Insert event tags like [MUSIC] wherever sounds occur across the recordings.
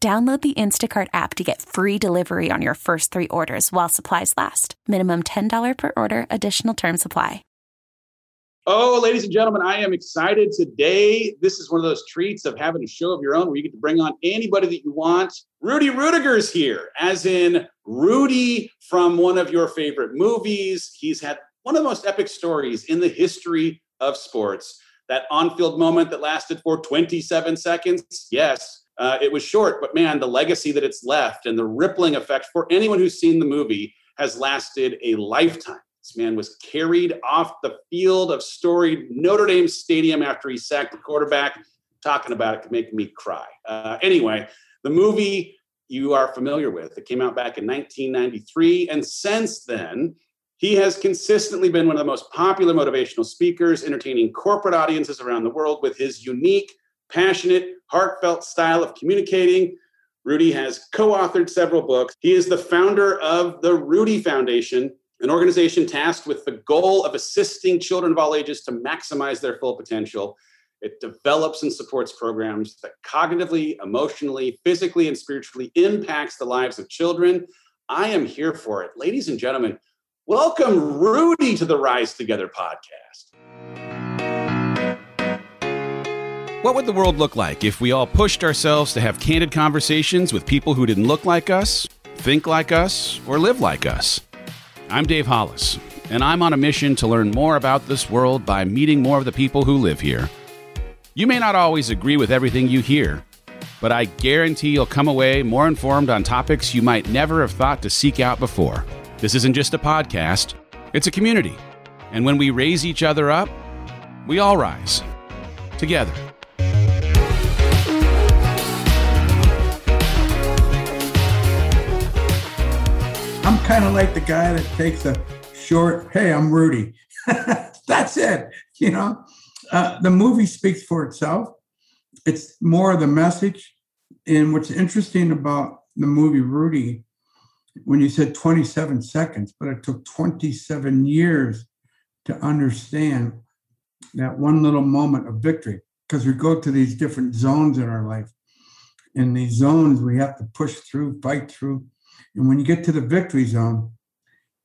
Download the Instacart app to get free delivery on your first three orders while supplies last. Minimum $10 per order, additional term supply. Oh, ladies and gentlemen, I am excited today. This is one of those treats of having a show of your own where you get to bring on anybody that you want. Rudy Ruettiger's here, as in Rudy from one of your favorite movies. He's had one of the most epic stories in the history of sports. That on field moment that lasted for 27 seconds. Yes uh, it was short, but man, the legacy that it's left and the rippling effect for anyone who's seen the movie has lasted a lifetime. This man was carried off the field of storied Notre Dame Stadium after he sacked the quarterback. Talking about it could make me cry. Uh, anyway, the movie you are familiar with. It came out back in 1993. And since then, he has consistently been one of the most popular motivational speakers, entertaining corporate audiences around the world with his unique passionate, heartfelt style of communicating. Rudy has co authored several books. He is the founder of the Rudy Foundation, an organization tasked with the goal of assisting children of all ages to maximize their full potential. It develops and supports programs that cognitively, emotionally, physically, and spiritually impacts the lives of children. I am here for it. Ladies and gentlemen, welcome Rudy to the Rise Together podcast. What would the world look like if we all pushed ourselves to have candid conversations with people who didn't look like us, think like us, or live like us? I'm Dave Hollis, and I'm on a mission to learn more about this world by meeting more of the people who live here. You may not always agree with everything you hear, but I guarantee you'll come away more informed on topics you might never have thought to seek out before. This isn't just a podcast, it's a community. And when we raise each other up, we all rise together. I'm kind of like the guy that takes a short, hey, I'm Rudy. [LAUGHS] That's it. You know, uh, the movie speaks for itself. It's more of the message. And what's interesting about the movie Rudy, when you said 27 seconds, but it took 27 years to understand that one little moment of victory, because we go to these different zones in our life. In these zones, we have to push through, fight through, and when you get to the victory zone,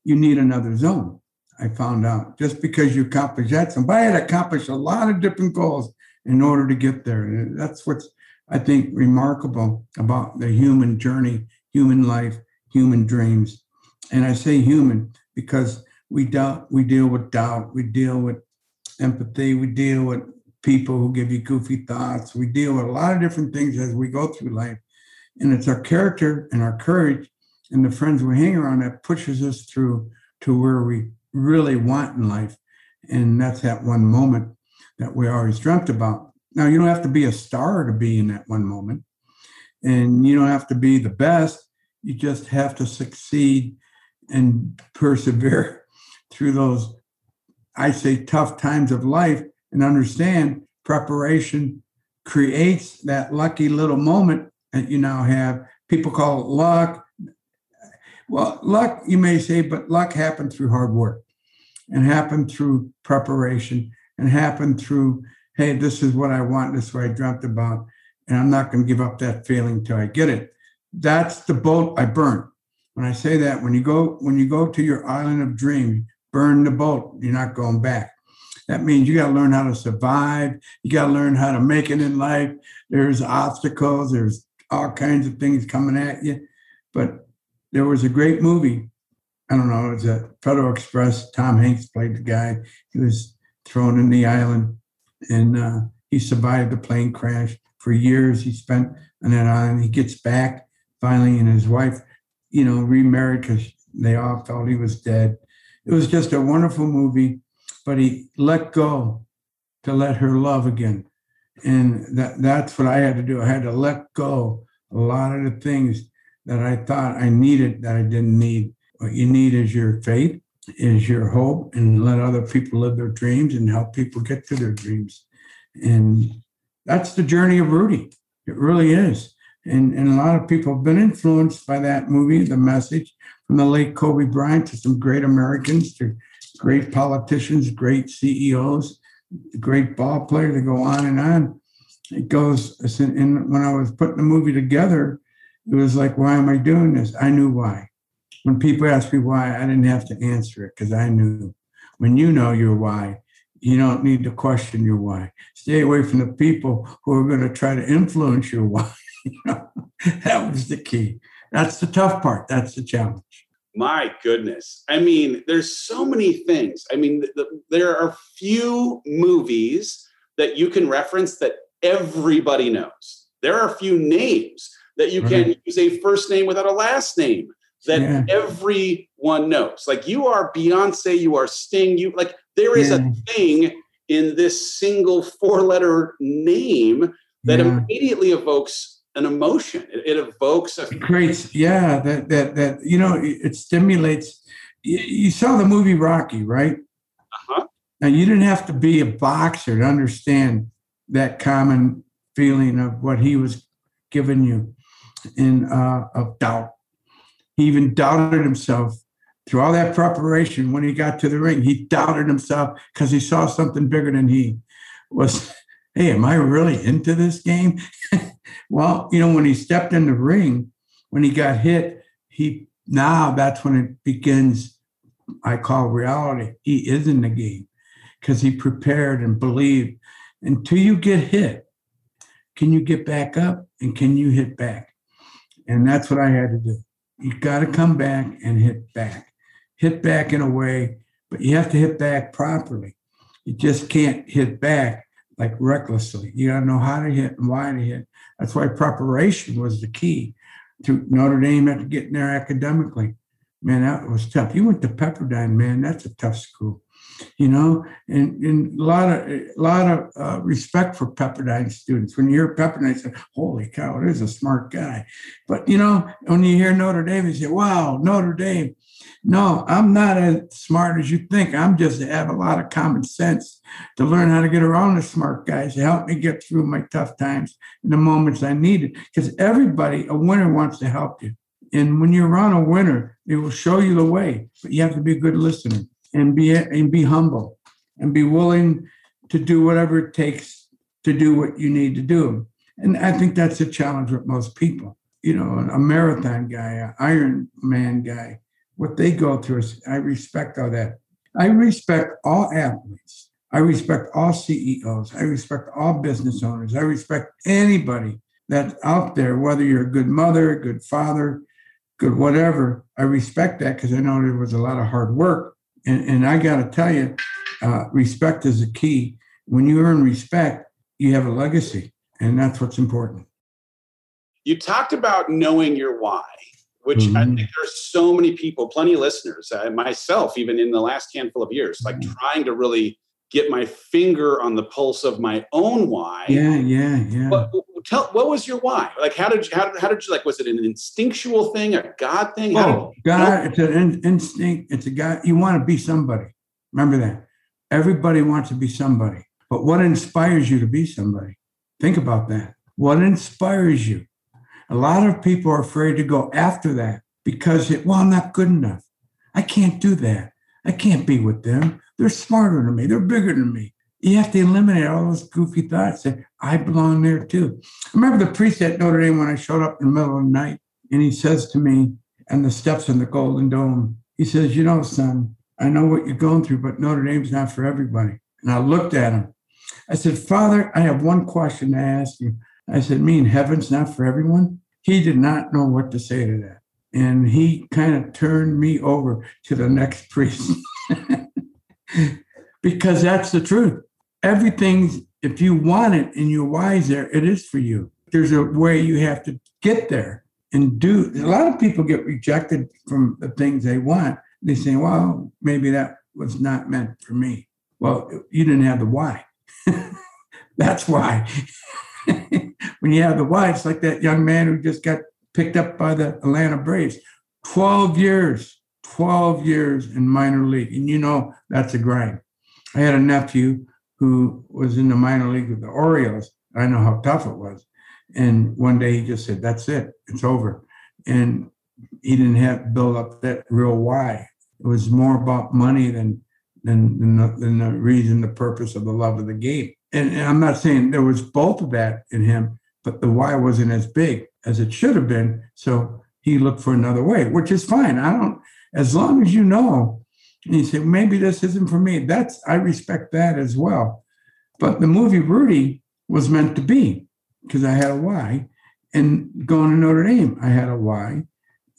you need another zone. I found out just because you accomplish that, somebody had accomplished a lot of different goals in order to get there. And that's what's, I think, remarkable about the human journey, human life, human dreams. And I say human because we doubt, we deal with doubt, we deal with empathy, we deal with people who give you goofy thoughts, we deal with a lot of different things as we go through life. And it's our character and our courage and the friends we hang around that pushes us through to where we really want in life. And that's that one moment that we always dreamt about. Now, you don't have to be a star to be in that one moment, and you don't have to be the best. You just have to succeed and persevere [LAUGHS] through those, I say, tough times of life and understand preparation creates that lucky little moment that you now have. People call it luck. Well, luck, you may say, but luck happened through hard work and happened through preparation and happened through, hey, this is what I want, this is what I dreamt about, and I'm not going to give up that feeling till I get it. That's the boat I burn. When I say that, when you go when you go to your island of dreams, burn the boat. You're not going back. That means you got to learn how to survive. You got to learn how to make it in life. There's obstacles. There's all kinds of things coming at you, but there was a great movie. I don't know, it was a Federal Express. Tom Hanks played the guy. He was thrown in the island and uh, he survived the plane crash. For years, he spent on that island. He gets back finally, and his wife, you know, remarried because they all felt he was dead. It was just a wonderful movie, but he let go to let her love again. And that, that's what I had to do. I had to let go a lot of the things that I thought I needed that I didn't need. What you need is your faith, is your hope, and let other people live their dreams and help people get to their dreams. And that's the journey of Rudy. It really is. And, and a lot of people have been influenced by that movie, the message from the late Kobe Bryant to some great Americans, to great politicians, great CEOs, great ball players to go on and on. It goes, and when I was putting the movie together, it was like, why am I doing this? I knew why. When people ask me why, I didn't have to answer it because I knew. When you know your why, you don't need to question your why. Stay away from the people who are going to try to influence your why. [LAUGHS] that was the key. That's the tough part. That's the challenge. My goodness. I mean, there's so many things. I mean, the, there are few movies that you can reference that everybody knows. There are few names that you can use a first name without a last name that yeah. everyone knows. Like you are Beyonce, you are Sting, you like there is yeah. a thing in this single four letter name that yeah. immediately evokes an emotion. It, it evokes a it creates, yeah, that that that you know, it stimulates. You, you saw the movie Rocky, right? Uh-huh. Now you didn't have to be a boxer to understand that common feeling of what he was giving you in uh, of doubt. He even doubted himself through all that preparation. When he got to the ring, he doubted himself because he saw something bigger than he was. [LAUGHS] Hey, am I really into this game? [LAUGHS] well, you know, when he stepped in the ring, when he got hit, he now that's when it begins. I call reality. He is in the game because he prepared and believed. Until you get hit, can you get back up and can you hit back? And that's what I had to do. You got to come back and hit back. Hit back in a way, but you have to hit back properly. You just can't hit back like recklessly. You got to know how to hit and why to hit. That's why preparation was the key to Notre Dame had to get there academically. Man, that was tough. You went to Pepperdine, man. That's a tough school you know, and, and a lot of a lot of uh, respect for Pepperdine students. When you hear Pepperdine, say, "Holy cow, is a smart guy." But you know, when you hear Notre Dame, you say, "Wow, Notre Dame." No, I'm not as smart as you think. I'm just have a lot of common sense to learn how to get around the smart guys to help me get through my tough times in the moments I need it. Because everybody, a winner, wants to help you. And when you're around a winner, it will show you the way. But you have to be a good listener and be and be humble and be willing to do whatever it takes to do what you need to do. And I think that's a challenge with most people. You know, a marathon guy, an Iron Man guy, what they go through is I respect all that. I respect all athletes. I respect all CEOs. I respect all business owners. I respect anybody that's out there, whether you're a good mother, a good father, good whatever. I respect that because I know there was a lot of hard work and, and I got to tell you, uh, respect is a key. When you earn respect, you have a legacy, and that's what's important. You talked about knowing your why, which mm-hmm. I think there's so many people, plenty of listeners, uh, myself, even in the last handful of years, like mm-hmm. trying to really get my finger on the pulse of my own why. Yeah, yeah, yeah. What, tell what was your why? Like, how did you how, how did you like? Was it an instinctual thing, a God thing? oh, God, it's an in, instinct. It's a God. You want to be somebody. Remember that. Everybody wants to be somebody. But what inspires you to be somebody? Think about that. What inspires you? A lot of people are afraid to go after that because it, well, I'm not good enough. I can't do that. I can't be with them. They're smarter than me. They're bigger than me. You have to eliminate all those goofy thoughts. Say, I belong there too. I remember the priest at Notre Dame when I showed up in the middle of the night, and he says to me, and the steps in the Golden Dome, he says, You know, son, I know what you're going through, but Notre Dame's not for everybody. And I looked at him. I said, Father, I have one question to ask you. I said, Mean heaven's not for everyone? He did not know what to say to that. And he kind of turned me over to the next priest. [LAUGHS] because that's the truth. Everything, if you want it and you're wise there, it is for you. There's a way you have to get there and do. A lot of people get rejected from the things they want. They say, well, maybe that was not meant for me. Well, you didn't have the why. [LAUGHS] that's why. [LAUGHS] when you have the why, it's like that young man who just got picked up by the Atlanta Braves. 12 years, 12 years in minor league. And you know, that's a grind. I had a nephew who was in the minor league with the Orioles. I know how tough it was. And one day he just said, That's it, it's over. And he didn't have build up that real why. It was more about money than than, than, the, than the reason, the purpose of the love of the game. And, and I'm not saying there was both of that in him, but the why wasn't as big as it should have been. So he looked for another way, which is fine. I don't, as long as you know, and you say, maybe this isn't for me. That's, I respect that as well. But the movie Rudy was meant to be because I had a why. And going to Notre Dame, I had a why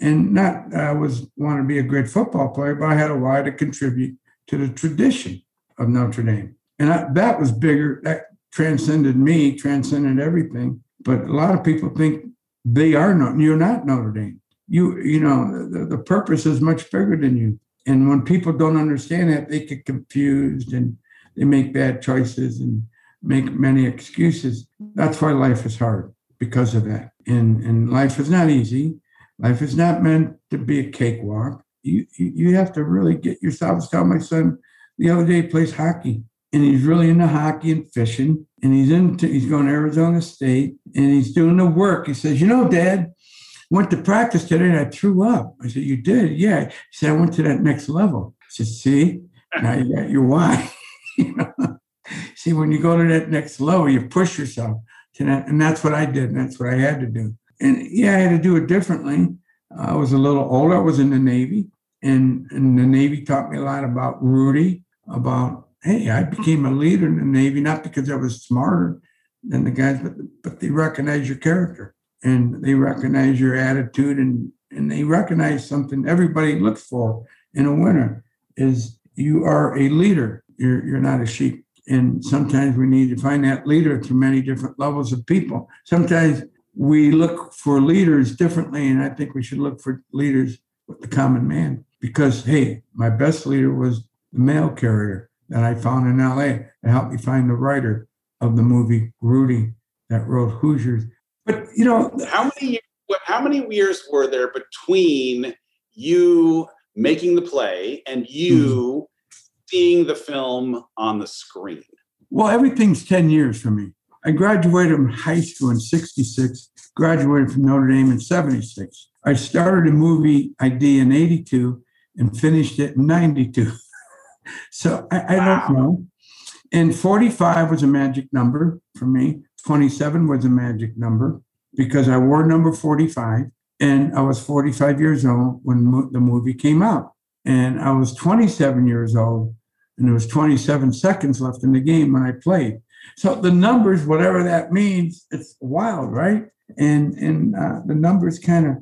and not I was want to be a great football player, but I had a why to contribute to the tradition of Notre Dame, and I, that was bigger. That transcended me, transcended everything. But a lot of people think they are not. You're not Notre Dame. You you know the, the purpose is much bigger than you. And when people don't understand that, they get confused and they make bad choices and make many excuses. That's why life is hard because of that. And and life is not easy Life is not meant to be a cakewalk. You, you, have to really get yourself. I telling my son the other day he plays hockey and he's really into hockey and fishing and he's into he's going to Arizona State and he's doing the work. He says, you know, Dad, went to practice today and I threw up. I said, You did? Yeah. He said, I went to that next level. I said, See, now you got your why. [LAUGHS] you know? See, when you go to that next level, you push yourself to that. And that's what I did. And that's what I had to do and yeah, I had to do it differently. I was a little older. I was in the Navy, and, and the Navy taught me a lot about Rudy, about, hey, I became a leader in the Navy, not because I was smarter than the guys, but, but they recognize your character and they recognize your attitude and, and they recognize something everybody looks for in a winner is you are a leader. You're, you're not a sheep. And sometimes we need to find that leader through many different levels of people. Sometimes we look for leaders differently, and I think we should look for leaders with the common man. Because hey, my best leader was the mail carrier that I found in LA to help me find the writer of the movie Rudy that wrote Hoosiers. But you know, how many how many years were there between you making the play and you mm-hmm. seeing the film on the screen? Well, everything's 10 years for me. I graduated from high school in 66, graduated from Notre Dame in 76. I started a movie idea in 82 and finished it in 92. [LAUGHS] so I, I don't know. And 45 was a magic number for me. 27 was a magic number because I wore number 45 and I was 45 years old when mo- the movie came out. And I was 27 years old and there was 27 seconds left in the game when I played. So the numbers, whatever that means, it's wild, right? And and uh, the numbers kind of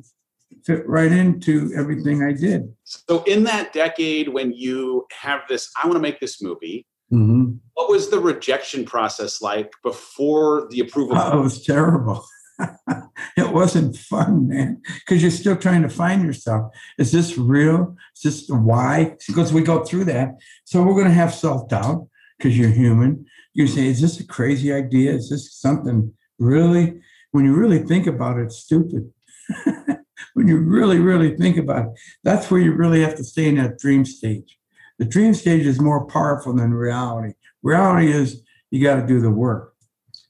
fit right into everything I did. So in that decade, when you have this, I want to make this movie. Mm-hmm. What was the rejection process like before the approval? Oh, it was terrible. [LAUGHS] it wasn't fun, man, because you're still trying to find yourself. Is this real? Is this why? Because we go through that. So we're going to have self doubt because you're human you say, is this a crazy idea? Is this something really, when you really think about it, stupid? [LAUGHS] when you really, really think about it, that's where you really have to stay in that dream stage. The dream stage is more powerful than reality. Reality is you got to do the work.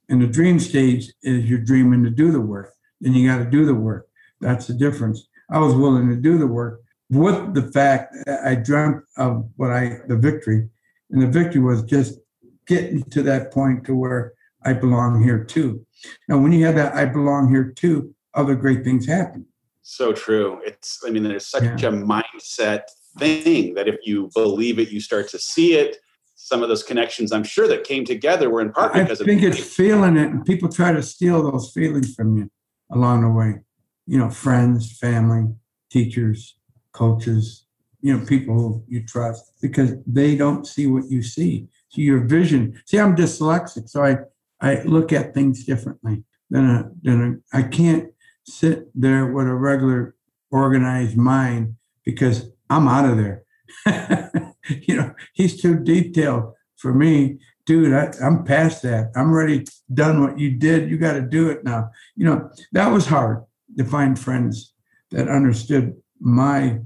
And the dream stage is you're dreaming to do the work. Then you got to do the work. That's the difference. I was willing to do the work with the fact I dreamt of what I, the victory. And the victory was just getting to that point to where I belong here too. Now, when you have that I belong here too, other great things happen. So true. It's, I mean, there's such yeah. a mindset thing that if you believe it, you start to see it. Some of those connections, I'm sure, that came together were in part because of. I think it's feeling it, and people try to steal those feelings from you along the way. You know, friends, family, teachers, coaches, you know, people who you trust because they don't see what you see So your vision. See, I'm dyslexic, so I, I look at things differently than a, than a, I can't sit there with a regular organized mind because I'm out of there. [LAUGHS] you know, he's too detailed for me. Dude, I, I'm past that. I'm already done what you did. You got to do it now. You know, that was hard. to find friends that understood my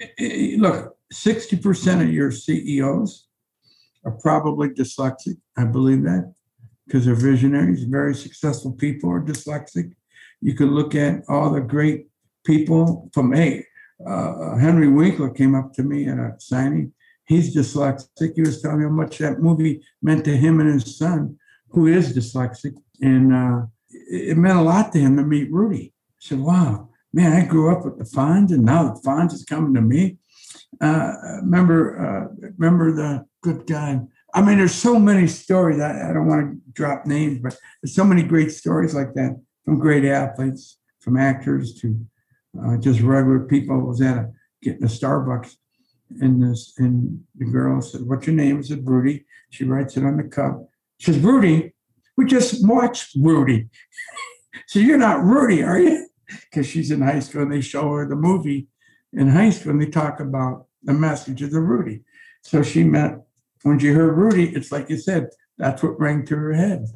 eh, eh, look. Sixty percent of your CEOs are probably dyslexic. I believe that because they're visionaries. Very successful people are dyslexic. You could look at all the great people from hey, uh, Henry Winkler came up to me at a signing. He's dyslexic. He was telling me how much that movie meant to him and his son, who is dyslexic, and uh, it meant a lot to him to meet Rudy. I said, "Wow, man, I grew up with the Fonz, and now the Fonz is coming to me." Uh, remember, uh, remember the good guy. I mean, there's so many stories. I, I don't want to drop names, but there's so many great stories like that from great athletes, from actors to uh, just regular people. I was at a getting a Starbucks, and this and the girl said, "What's your name?" I said, "Rudy." She writes it on the cup. She says, "Rudy, we just watched Rudy." [LAUGHS] so you're not Rudy, are you? Because she's in high school, and they show her the movie in high school, and they talk about the message of the Rudy. So she meant when she heard Rudy, it's like you said, that's what rang to her head,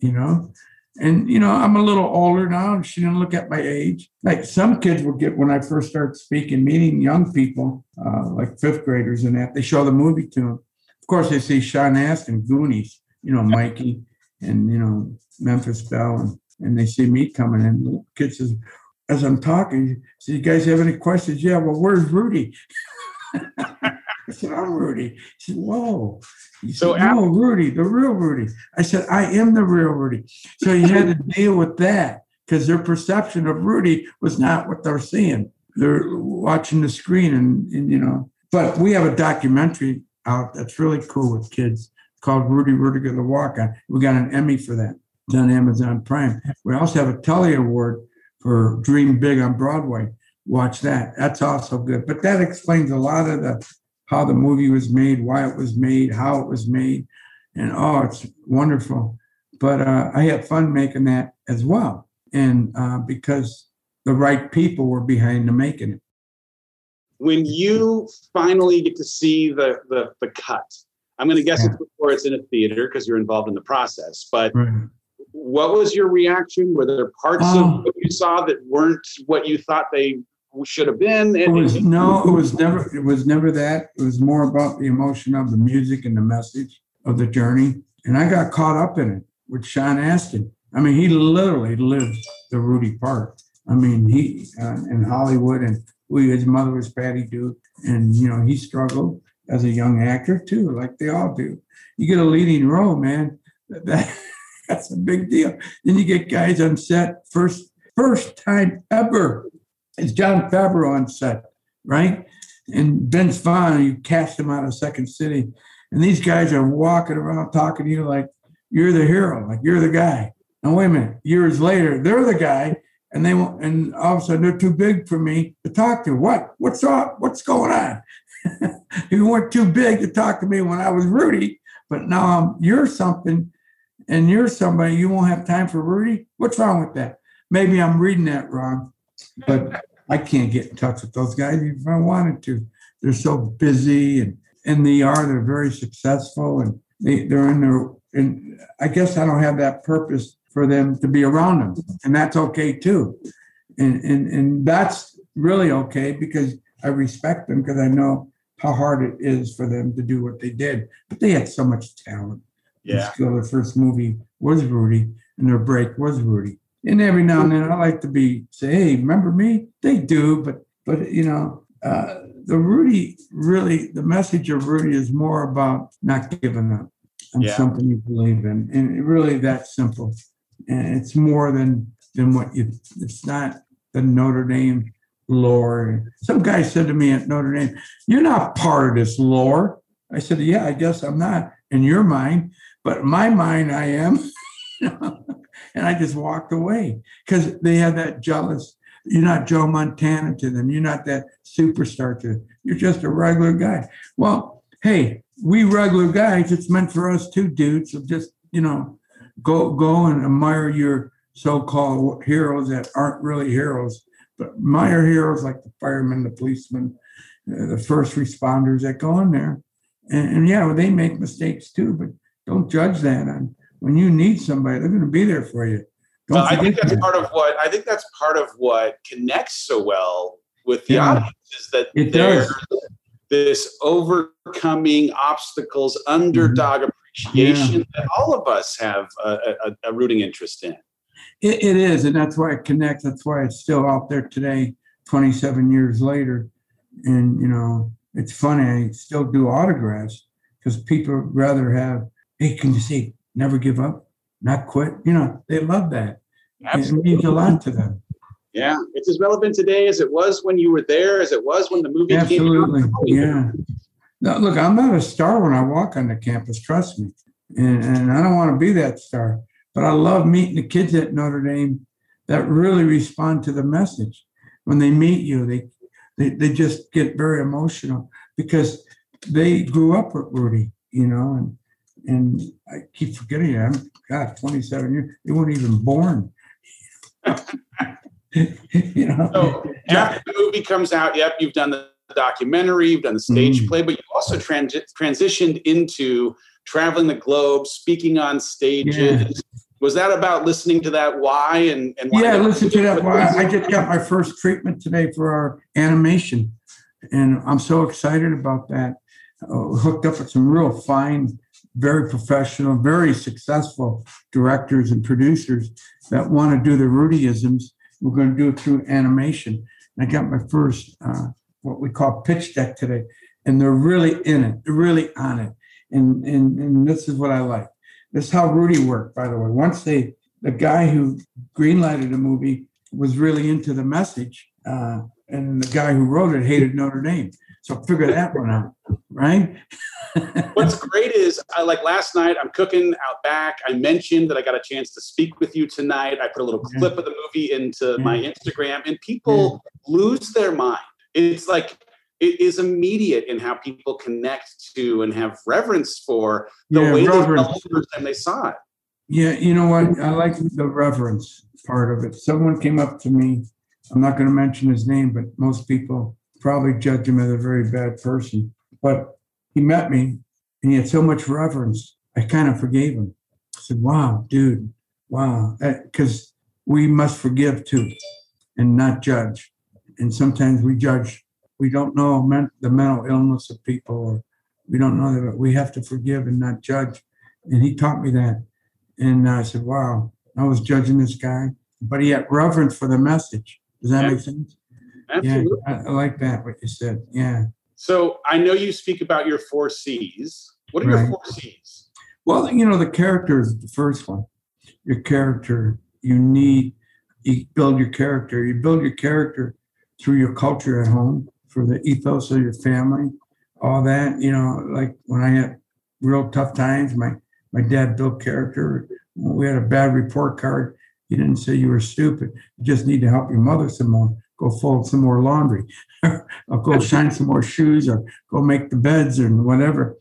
you know. And you know, I'm a little older now, and she didn't look at my age. Like some kids would get when I first started speaking, meeting young people, uh, like fifth graders and that. They show the movie to them. Of course, they see Sean Astin, Goonies, you know, Mikey, and you know, Memphis Belle, and and they see me coming in. The kid says, as I'm talking, so you guys have any questions? Yeah, well, where's Rudy? [LAUGHS] I said, I'm Rudy. He said, Whoa. He so said, No, Rudy, the real Rudy. I said, I am the real Rudy. So he had to [LAUGHS] deal with that because their perception of Rudy was not what they're seeing. They're watching the screen and, and you know, but we have a documentary out that's really cool with kids called Rudy Ruettiger the Walk On. We got an Emmy for that. It's on Amazon Prime. We also have a Telly Award for Dream Big on Broadway. Watch that. That's also good. But that explains a lot of the how the movie was made, why it was made, how it was made, and oh, it's wonderful. But uh, I had fun making that as well, and uh, because the right people were behind the making it. When you finally get to see the the, the cut, I'm going to guess yeah. it's before it's in a theater because you're involved in the process. But right. what was your reaction? Were there parts of um, what you saw that weren't what you thought they should have been. It was, no, it was never. It was never that. It was more about the emotion of the music and the message of the journey. And I got caught up in it with Sean Astin. I mean, he literally lived the Rudy part. I mean, he uh, in Hollywood, and we, his mother was Patty Duke, and you know he struggled as a young actor too, like they all do. You get a leading role, man. That, [LAUGHS] that's a big deal. Then you get guys on set first first time ever it's Jon Favreau on set, right? And Vince Vaughn, you cast him out of Second City. And these guys are walking around talking to you like you're the hero, like you're the guy. Now wait a minute, years later, they're the guy, and they won't, and all of a sudden they're too big for me to talk to. What? What's up? What's going on? [LAUGHS] you weren't too big to talk to me when I was Rudy, but now I'm, you're something, and you're somebody. You won't have time for Rudy. What's wrong with that? Maybe I'm reading that wrong but I can't get in touch with those guys even if I wanted to. They're so busy and and they are. They're very successful and they they're in their. And I guess I don't have that purpose for them to be around them, and that's okay too. And and and that's really okay because I respect them because I know how hard it is for them to do what they did. But they had so much talent. Yeah. So their first movie was Rudy, and their break was Rudy and every now and then I like to be say, hey, remember me? They do, but but you know, uh, the Rudy really the message of Rudy is more about not giving up on yeah. something you believe in, and really that simple. And it's more than than what you. It's not the Notre Dame lore. Some guy said to me at Notre Dame, "You're not part of this lore." I said, "Yeah, I guess I'm not in your mind, but in my mind, I am." [LAUGHS] And I just walked away because they had that jealous. You're not Joe Montana to them. You're not that superstar to them. You're just a regular guy. Well, hey, we regular guys, it's meant for us too, dude. So just, you know, go go and admire your so-called heroes that aren't really heroes, but admire heroes like the firemen, the policemen, uh, the first responders that go in there. And, and yeah, well, they make mistakes too, but don't judge that on when you need somebody, they're going to be there for you. Don't well, I think that's that. part of what I think that's part of what connects so well with the yeah, audience is that it there's does. this overcoming obstacles, underdog mm-hmm. appreciation yeah. that all of us have a, a, a rooting interest in. It, it is, and that's why it connects. That's why it's still out there today, 27 years later. And you know, it's funny. I still do autographs because people rather have, hey, can you see, never give up, not quit. You know, they love that. Absolutely. It means a lot to them. Yeah, it's as relevant today as it was when you were there, as it was when the movie Absolutely. came out. Absolutely. Yeah. No, look, I'm not a star when I walk on the campus. Trust me, and, and I don't want to be that star. But I love meeting the kids at Notre Dame that really respond to the message. When they meet you, they they, they just get very emotional because they grew up with Rudy, you know, and and I keep forgetting. I'm God, 27 years. They weren't even born. [LAUGHS] you know. So after the movie comes out, yep, you've done the documentary, you've done the stage mm. play, but you also trans- transitioned into traveling the globe, speaking on stages. Yeah. Was that about listening to that why and, and why yeah, listen to that why. I just got my first treatment today for our animation, and I'm so excited about that. Uh, hooked up with some real fine, very professional, very successful directors and producers that want to do the Rudyisms we're going to do it through animation. And I got my first, uh, what we call pitch deck today, and they're really in it. Really on it. And, and, and this is what I like. This is how Rudy worked, by the way. Once they, the guy who greenlighted the movie was really into the message, uh, and the guy who wrote it hated Notre Dame. So figure that one out, right? What's great is, I like last night, I'm cooking out back. I mentioned that I got a chance to speak with you tonight. I put a little yeah. clip of the movie into yeah. my Instagram, and people yeah. lose their mind. It's like, it is immediate in how people connect to and have reverence for the way they felt the first time they saw it. Yeah, you know what? I like the reverence part of it. Someone came up to me. I'm not going to mention his name, but most people probably judge him as a very bad person. But he met me and he had so much reverence. I kind of forgave him. I said, wow, dude, wow. Uh, because we must forgive too and not judge. And sometimes we judge. We don't know the mental illness of people, or we don't know that we have to forgive and not judge. And he taught me that. And I said, wow, I was judging this guy, but he had reverence for the message. Does that yeah. make sense? Absolutely. Yeah, I, I, like that, what you said. Yeah. So I know you speak about your four C's. What are right. your four C's? Well, you know, the character is the first one. Your character, you need, you build your character. You build your character through your culture at home, for the ethos of your family, all that. You know, like when I had real tough times, my, my dad built character. When we had a bad report card. He didn't say you were stupid. You just need to help your mother some more go fold some more laundry [LAUGHS] or go [LAUGHS] shine some more shoes or go make the beds or whatever.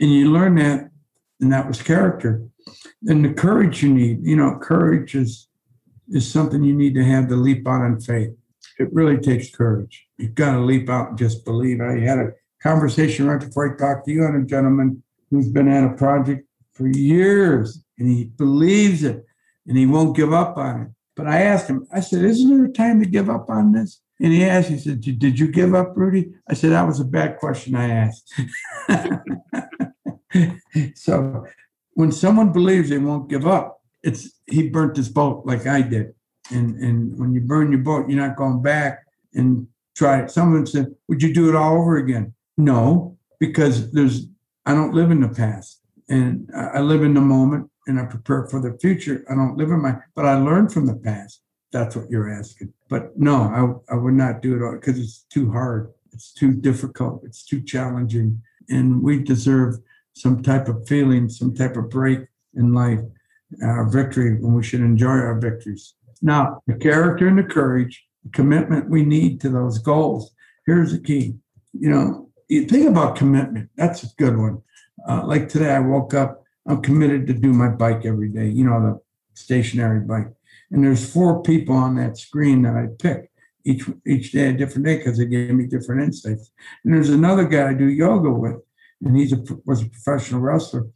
And you learn that, and that was character. And the courage you need, you know, courage is is something you need to have to leap out in faith. It really takes courage. You've got to leap out and just believe. I had a conversation right before I talked to you on a gentleman who's been at a project for years and he believes it and he won't give up on it. But I asked him, I said, Isn't there a time to give up on this? And he asked, he said, Did you give up, Rudy? I said, That was a bad question I asked. [LAUGHS] so when someone believes they won't give up, it's he burnt his boat like I did. And and when you burn your boat, you're not going back and try it. Someone said, Would you do it all over again? No, because there's I don't live in the past. And I live in the moment and I prepare for the future. I don't live in my, but I learn from the past. That's what you're asking. But no, I, I would not do it all because it's too hard. It's too difficult. It's too challenging. And we deserve some type of feeling, some type of break in life, our victory when we should enjoy our victories. Now, the character and the courage, the commitment we need to those goals. Here's the key. You know, you think about commitment. That's a good one. Uh, like today, I woke up I'm committed to do my bike every day, you know, the stationary bike. And there's four people on that screen that I pick each each day, a different day, because they gave me different insights. And there's another guy I do yoga with, and he's a was a professional wrestler.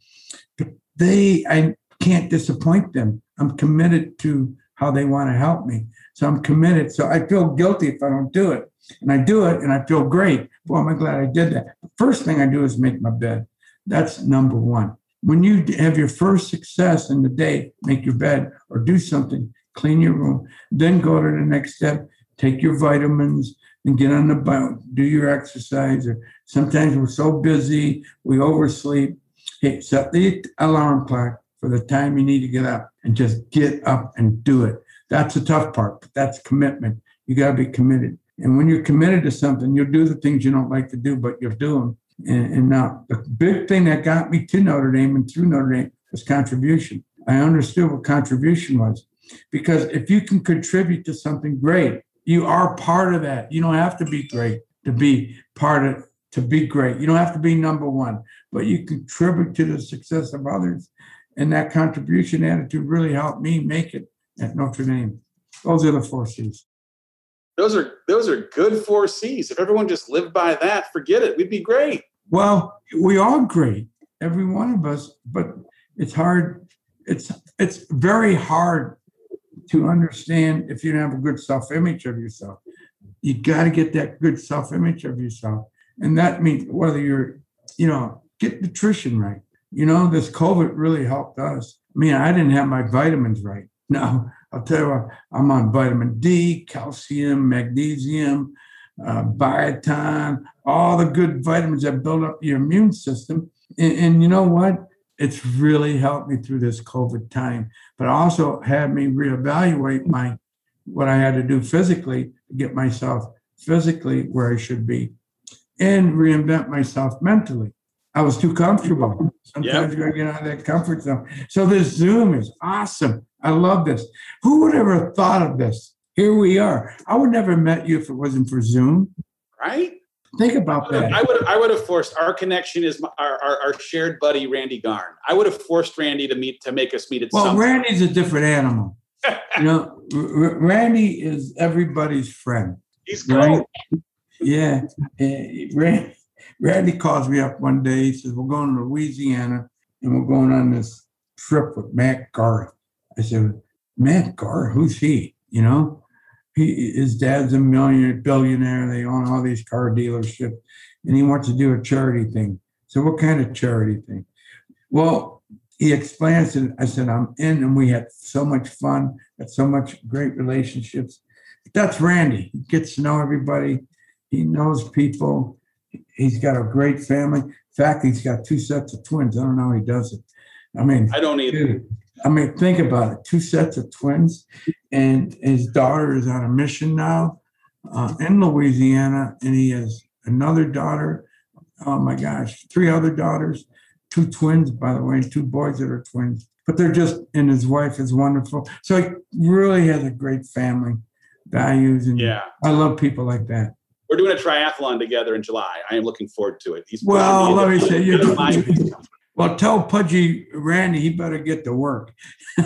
But they, I can't disappoint them. I'm committed to how they want to help me. So I'm committed. So I feel guilty if I don't do it. And I do it and I feel great. Boy, am I glad I did that. The first thing I do is make my bed. That's number one. When you have your first success in the day, make your bed or do something, clean your room, then go to the next step, take your vitamins and get on the boat, do your exercise. Or sometimes we're so busy, we oversleep. Hey, set the alarm clock for the time you need to get up and just get up and do it. That's the tough part, but that's commitment. You got to be committed. And when you're committed to something, you'll do the things you don't like to do, but you'll do them. And, and now the big thing that got me to Notre Dame and through Notre Dame was contribution. I understood what contribution was because if you can contribute to something great, you are part of that. You don't have to be great to be part of to be great. You don't have to be number one, but you contribute to the success of others. And that contribution attitude really helped me make it at Notre Dame. Those are the four C's. Those are those are good four C's. If everyone just lived by that, forget it. We'd be great. Well, we are great, every one of us, but it's hard. It's it's very hard to understand if you don't have a good self-image of yourself. You got to get that good self-image of yourself. And that means whether you're, you know, get nutrition right. You know, this COVID really helped us. I mean, I didn't have my vitamins right. [LAUGHS] Now, I'll tell you what, I'm on vitamin D, calcium, magnesium, uh, biotin, all the good vitamins that build up your immune system. And, and, you know what? It's really helped me through this COVID time, but also had me reevaluate my what I had to do physically to get myself physically where I should be and reinvent myself mentally. I was too comfortable. Sometimes yep. you gotta get out of that comfort zone. So this Zoom is awesome. I love this. Who would ever have thought of this? Here we are. I would never have met you if it wasn't for Zoom. Right? Think about I that. I would I would have forced our connection is my, our, our, our shared buddy Randy Garn. I would have forced Randy to meet to make us meet at well, some Randy's a different animal. [LAUGHS] you know, R- Randy is everybody's friend. He's cool. Right? Yeah. Uh, Randy calls me up one day. He says, We're going to Louisiana and we're going on this trip with Matt Garff. I said, Matt Garff, who's he? You know, he his dad's a millionaire, billionaire. They own all these car dealerships, and he wants to do a charity thing. So, what kind of charity thing? Well, he explains it. I said, I'm in, and we had so much fun, had so much great relationships. That's Randy. He gets to know everybody. He knows people. He's got a great family. In fact, he's got two sets of twins. I don't know how he does it. I mean, I don't either. Dude, I mean, think about it. Two sets of twins, and his daughter is on a mission now uh, in Louisiana, and he has another daughter. Oh my gosh, three other daughters, two twins, by the way, and two boys that are twins. But they're just, and his wife is wonderful. So he really has a great family values, and Yeah. I love people like that. We're doing a triathlon together in July. I am looking forward to it. He's Well, let me say, you [LAUGHS] Well, tell Pudgy Randy he better get to work. [LAUGHS]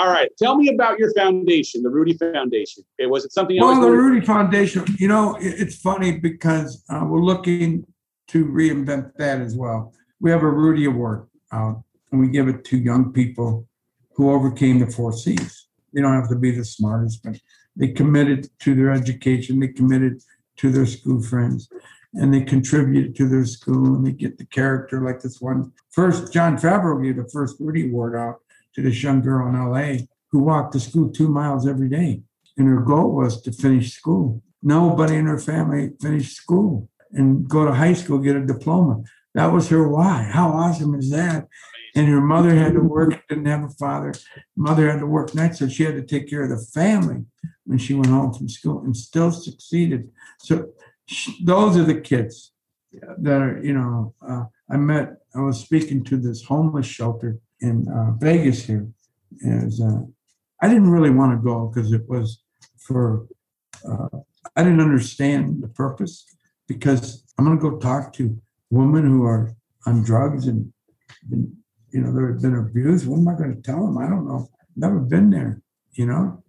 All right. Tell me about your foundation, the Rudy Foundation. Okay, was it something Well, the Rudy Foundation, you know, it's funny because uh, we're looking to reinvent that as well. We have a Rudy Award out, and we give it to young people who overcame the four C's. They don't have to be the smartest, but they committed to their education, they committed to their school friends, and they contributed to their school, and they get the character like this one. First, Jon Favreau gave the first Rudy Award out to this young girl in LA who walked to school two miles every day. And her goal was to finish school. Nobody in her family finished school and go to high school, get a diploma. That was her why. How awesome is that? And her mother had to work, didn't have a father. Mother had to work nights, so she had to take care of the family when she went home from school and still succeeded. So those are the kids that are, you know, uh, I met, I was speaking to this homeless shelter in uh, Vegas here. As uh, I didn't really want to go because it was for, uh, I didn't understand the purpose because I'm going to go talk to women who are on drugs and, you know, they've been abused. What am I going to tell them? I don't know. Never been there, you know.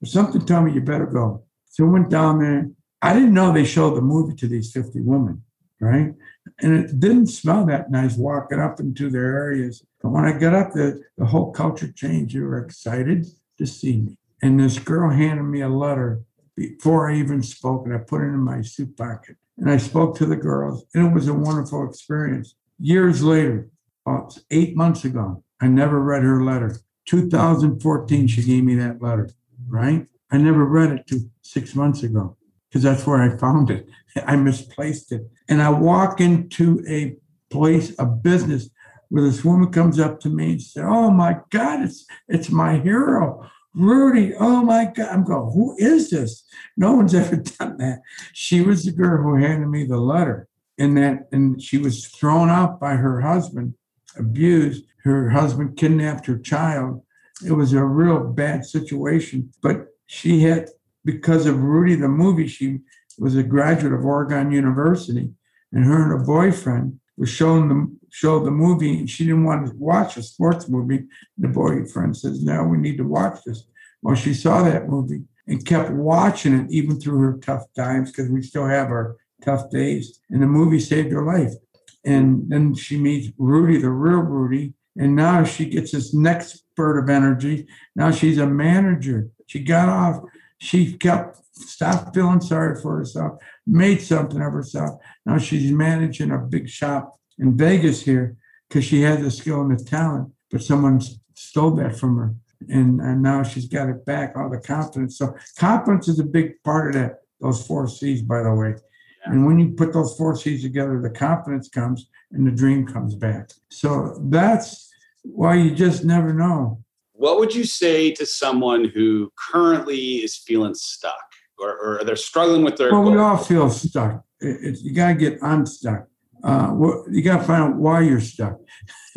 But something told me you better go. So I went down there. I didn't know they showed the movie to these 50 women. right? And it didn't smell that nice walking up into their areas. But when I got up there, the whole culture changed. They were excited to see me. And this girl handed me a letter before I even spoke, and I put it in my suit pocket. And I spoke to the girls, and it was a wonderful experience. Years later, about eight months ago, I never read her letter. 2014, she gave me that letter, right? I never read it to six months ago because that's where I found it. I misplaced it. And I walk into a place, a business, where this woman comes up to me and says, Oh my God, it's it's my hero. Rudy, oh my God. I'm going, who is this? No one's [LAUGHS] ever done that. She was the girl who handed me the letter. And that and she was thrown out by her husband, abused. Her husband kidnapped her child. It was a real bad situation. But she had because of Rudy the movie, she was a graduate of Oregon University, and her and her boyfriend was shown the show the movie, and she didn't want to watch a sports movie. The boyfriend says, "No, we need to watch this." Well, she saw that movie and kept watching it even through her tough times because we still have our tough days. And the movie saved her life. And then she meets Rudy, the real Rudy, and now she gets this next spurt of energy. Now she's a manager. She got off she kept stopped feeling sorry for herself, made something of herself. Now she's managing a big shop in Vegas here because she had the skill and the talent, but someone stole that from her. And, and now she's got it back, all the confidence. So confidence is a big part of that, those four C's, by the way. And when you put those four C's together, the confidence comes and the dream comes back. So that's why you just never know what would you say to someone who currently is feeling stuck or, or they're struggling with their well goal? we all feel stuck. It, you got to get unstuck uh, you got to find out why you're stuck.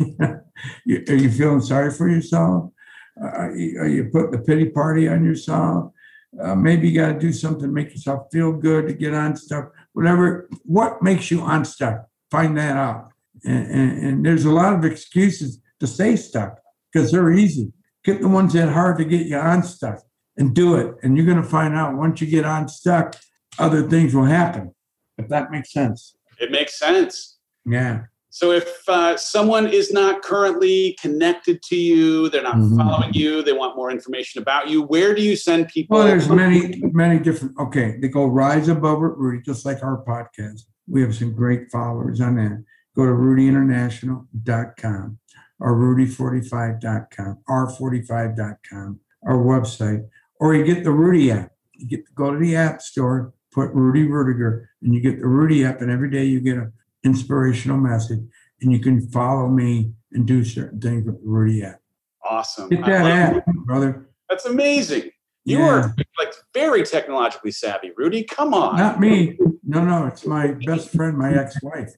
[LAUGHS] Are you feeling sorry for yourself? Uh, are, you, are you putting the pity party on yourself? Uh, maybe you got to do something to make yourself feel good to get unstuck whatever what makes you unstuck? Find that out. And, and, and there's a lot of excuses to stay stuck because they're easy Get the ones that are hard to get you unstuck and do it. And you're going to find out once you get unstuck, other things will happen. If that makes sense. It makes sense. Yeah. So if uh, someone is not currently connected to you, they're not mm-hmm. following you, they want more information about you, where do you send people? Well, there's many, many different. Okay, they go rise above it, Rudy, just like our podcast. We have some great followers on that. Go to rudyinternational.com or rudy45.com, r45.com, our website, or you get the Rudy app. You get go to the app store, put Rudy Ruettiger, and you get the Rudy app, and every day you get an inspirational message, and you can follow me and do certain things with the Rudy app. Awesome. Get that app, brother. That's amazing. You yeah. are like very technologically savvy, Rudy. Come on. Not me. No, no, it's my best friend, my ex-wife.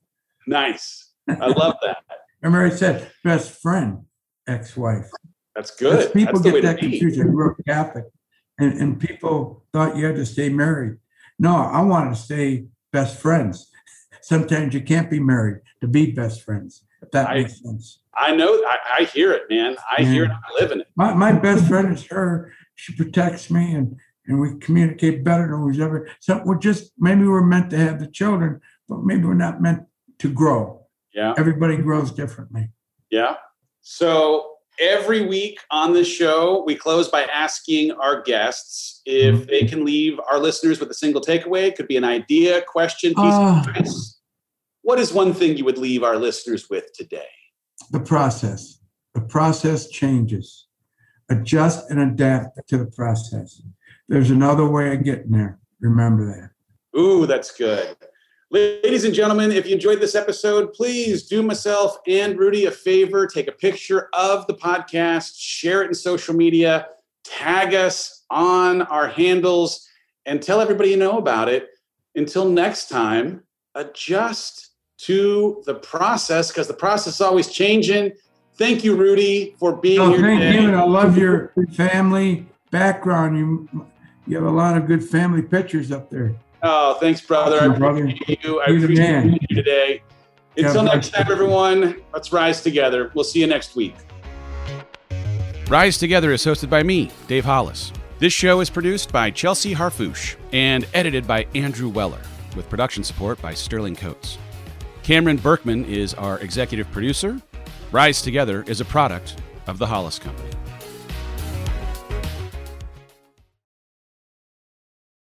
Nice. I love that. Remember, I said best friend, ex-wife. That's good. People That's get that confused. I grew up Catholic, and, and people thought you had to stay married. No, I wanted to stay best friends. [LAUGHS] Sometimes you can't be married to be best friends. If that I, makes sense. I know. I, I hear it, man. I yeah. hear it. I live in it. My, my best friend is her. She protects me, and and we communicate better than we've ever. So we're just maybe we're meant to have the children, but maybe we're not meant to grow. Yeah. Everybody grows differently. Yeah. So every week on the show, we close by asking our guests if mm-hmm. they can leave our listeners with a single takeaway. It could be an idea, question, piece uh, of ah. advice. What is one thing you would leave our listeners with today? The process. The process changes. Adjust and adapt to the process. There's another way of getting there. Remember that. Ooh, that's good. Ladies and gentlemen, if you enjoyed this episode, please do myself and Rudy a favor. Take a picture of the podcast, share it in social media, tag us on our handles, and tell everybody you know about it. Until next time, adjust to the process because the process is always changing. Thank you, Rudy, for being oh, here thank today. you, and I love your family background. You you have a lot of good family pictures up there. Oh, thanks, brother. I appreciate you. I appreciate you today. Until next time, everyone, let's rise together. We'll see you next week. Rise Together is hosted by me, Dave Hollis. This show is produced by Chelsea Harfouche and edited by Andrew Weller, with production support by Sterling Coates. Cameron Berkman is our executive producer. Rise Together is a product of the Hollis Company.